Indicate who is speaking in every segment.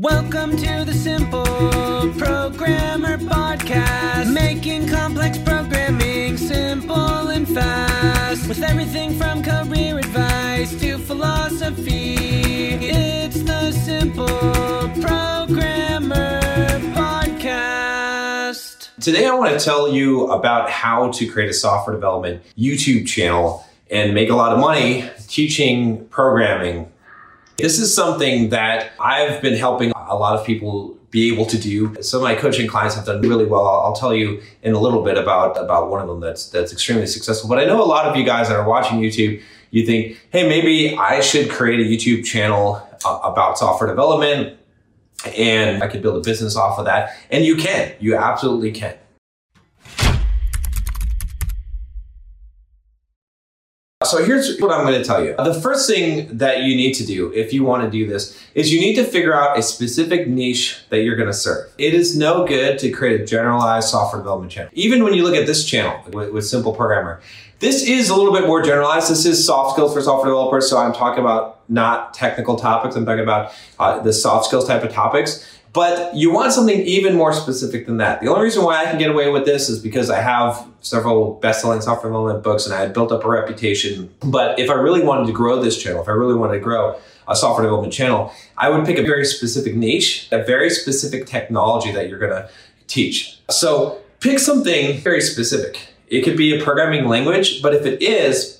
Speaker 1: Welcome to the Simple Programmer Podcast, making complex programming simple and fast. With everything from career advice to philosophy, it's the Simple Programmer Podcast.
Speaker 2: Today, I want to tell you about how to create a software development YouTube channel and make a lot of money teaching programming. This is something that I've been helping a lot of people be able to do. Some of my coaching clients have done really well. I'll, tell you in a little bit about, about one of them that's, that's extremely successful. But I know a lot of you guys that are watching YouTube, you think, hey, maybe I should create a YouTube channel about software development and I could build a business off of that. And you can, you absolutely can. So here's what I'm going to tell you. The first thing that you need to do if you want to do this is you need to figure out a specific niche that you're going to serve. It is no good to create a generalized software development channel. Even when you look at this channel with, with Simple Programmer, this is a little bit more generalized. This is soft skills for software developers. So I'm talking about not technical topics. I'm talking about uh, the soft skills type of topics. But you want something even more specific than that. The only reason why I can get away with this is because I have several best-selling software development books and I had built up a reputation. But if I really wanted to grow this channel, if I really wanted to grow a software development channel, I would pick a very specific niche, a very specific technology that you're gonna teach. So pick something very specific. It could be a programming language, but if it is,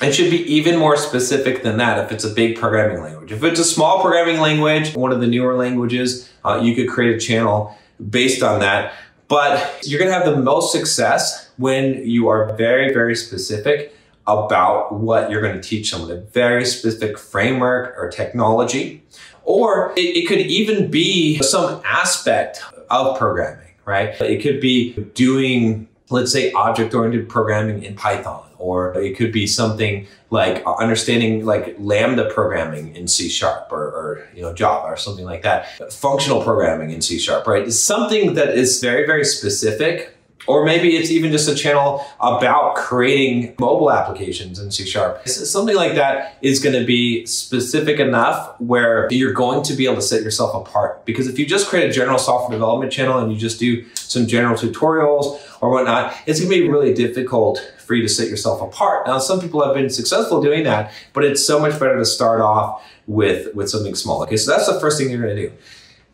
Speaker 2: it should be even more specific than that if it's a big programming language. If it's a small programming language, one of the newer languages, uh, you could create a channel based on that. But you're gonna have the most success when you are very, very specific about what you're gonna teach someone, a very specific framework or technology. Or it, it could even be some aspect of programming, right? It could be doing let's say object oriented programming in Python, or it could be something like uh, understanding like Lambda programming in C sharp or, or, you know Java or something like that. Functional programming in C sharp, right? It's something that is very, very specific or maybe it's even just a channel about creating mobile applications in C Sharp. Something like that is going to be specific enough where you're going to be able to set yourself apart. Because if you just create a general software development channel and you just do some general tutorials or whatnot, it's going to be really difficult for you to set yourself apart. Now, some people have been successful doing that, but it's so much better to start off with, with something small. Okay, so that's the first thing you're going to do.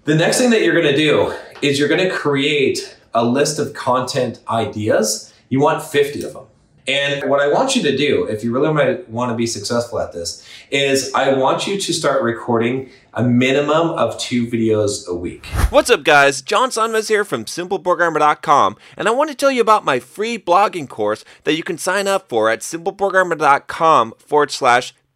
Speaker 2: The next thing that you're going to do is you're going to create a list of content ideas. You want 50 of them. And what I want you to do, if you really want to be successful at this, is I want you to start recording a minimum of two videos a week.
Speaker 3: What's up, guys? John Sonmez here from SimpleProgrammer.com, and I want to tell you about my free blogging course that you can sign up for at SimpleProgrammer.com forward slash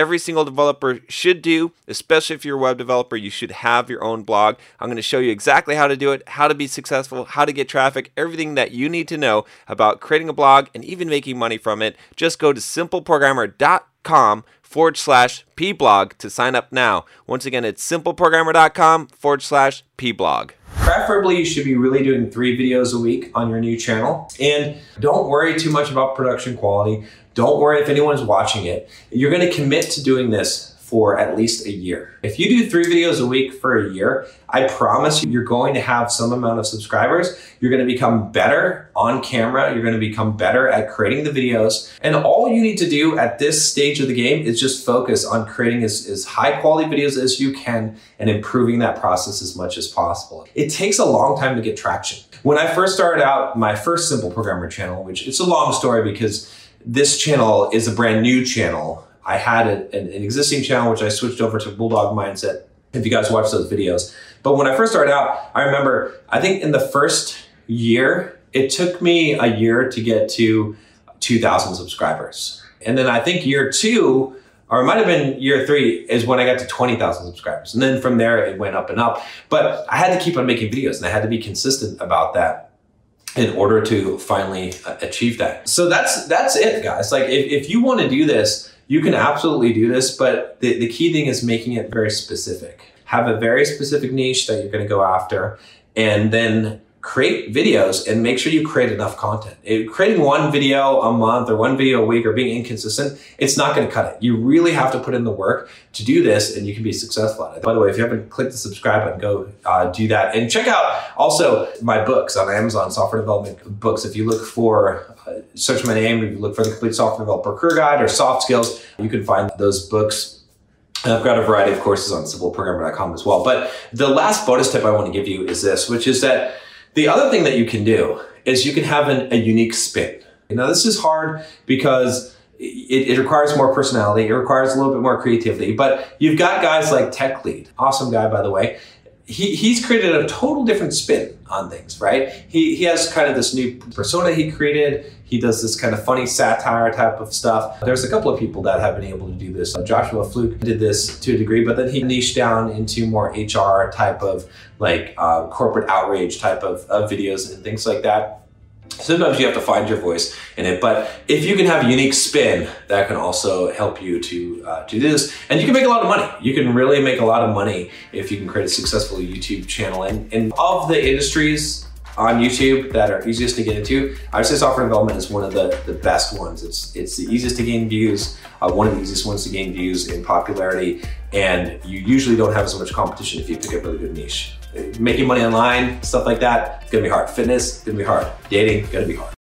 Speaker 3: every single developer should do, especially if you're a web developer, you should have your own blog. I'm going to show you exactly how to do it, how to be successful, how to get traffic, everything that you need to know about creating a blog and even making money from it. Just go to simpleprogrammer.com forward slash pblog to sign up now. Once again, it's simpleprogrammer.com forward slash pblog.
Speaker 2: Preferably, you should be really doing three videos a week on your new channel. And don't worry too much about production quality. Don't worry if anyone's watching it. You're to commit to doing this for at least a year. If you do three videos a week for a year, I promise you, you're going to have some amount of subscribers. You're to become better on camera. You're to become better at creating the videos. And all you need to do at this stage of the game is just focus on creating as, as high quality videos as you can and improving that process as much as possible. It takes a long time to get traction. When I first started out my first Simple Programmer channel, which it's a long story because this channel is a brand new channel I had a, an, an, existing channel which I switched over to Bulldog Mindset. If you guys watch those videos, but when I first started out, I remember I think in the first year it took me a year to get to 2,000 subscribers, and then I think year two. Or it might have been year three is when I got to 20,000 subscribers. And then from there, it went up and up. But I had to keep on making videos and I had to be consistent about that in order to finally uh, achieve that. So that's that's it, guys. Like if, if you want to do this, you can absolutely do this, but the, the key thing is making it very specific. Have a very specific niche that you're going to go after, and then create videos and make sure you create enough content. It, creating one video a month or one video a week or being inconsistent, it's not going to cut it. You really have to put in the work to do this and you can be successful at it. By the way, if you haven't clicked the subscribe button, go uh, do that. And check out also my books on Amazon, software development books. If you look for, uh, search my name, if you look for the complete software developer career guide or soft skills, you can find those books I've got a variety of courses on simpleprogrammer.com as well. But the last bonus tip I want to give you is this, which is that the other thing that you can do is you can have an, a unique spin. Now, this is hard because it, it, requires more personality. It requires a little bit more creativity. But you've got guys like Tech Lead, awesome guy, by the way. He, he's created a total different spin on things, right? He, he has kind of this new persona he created. He does this kind of funny satire type of stuff. There's a couple of people that have been able to do this. Joshua Fluke did this to a degree, but then he niched down into more HR type of like uh, corporate outrage type of, of videos and things like that. Sometimes you have to find your voice in it, but if you can have a unique spin, that can also help you to uh, do this. And you can make a lot of money. You can really make a lot of money if you can create a successful YouTube channel. And, and of the industries on YouTube that are easiest to get into, I would say software development is one of the, the best ones. It's it's the easiest to gain views, uh, one of the easiest ones to gain views in popularity, and you usually don't have as much competition if you pick a really good niche. Making money online, stuff like that, it's gonna be hard. Fitness, gonna be hard. Dating, gonna be hard.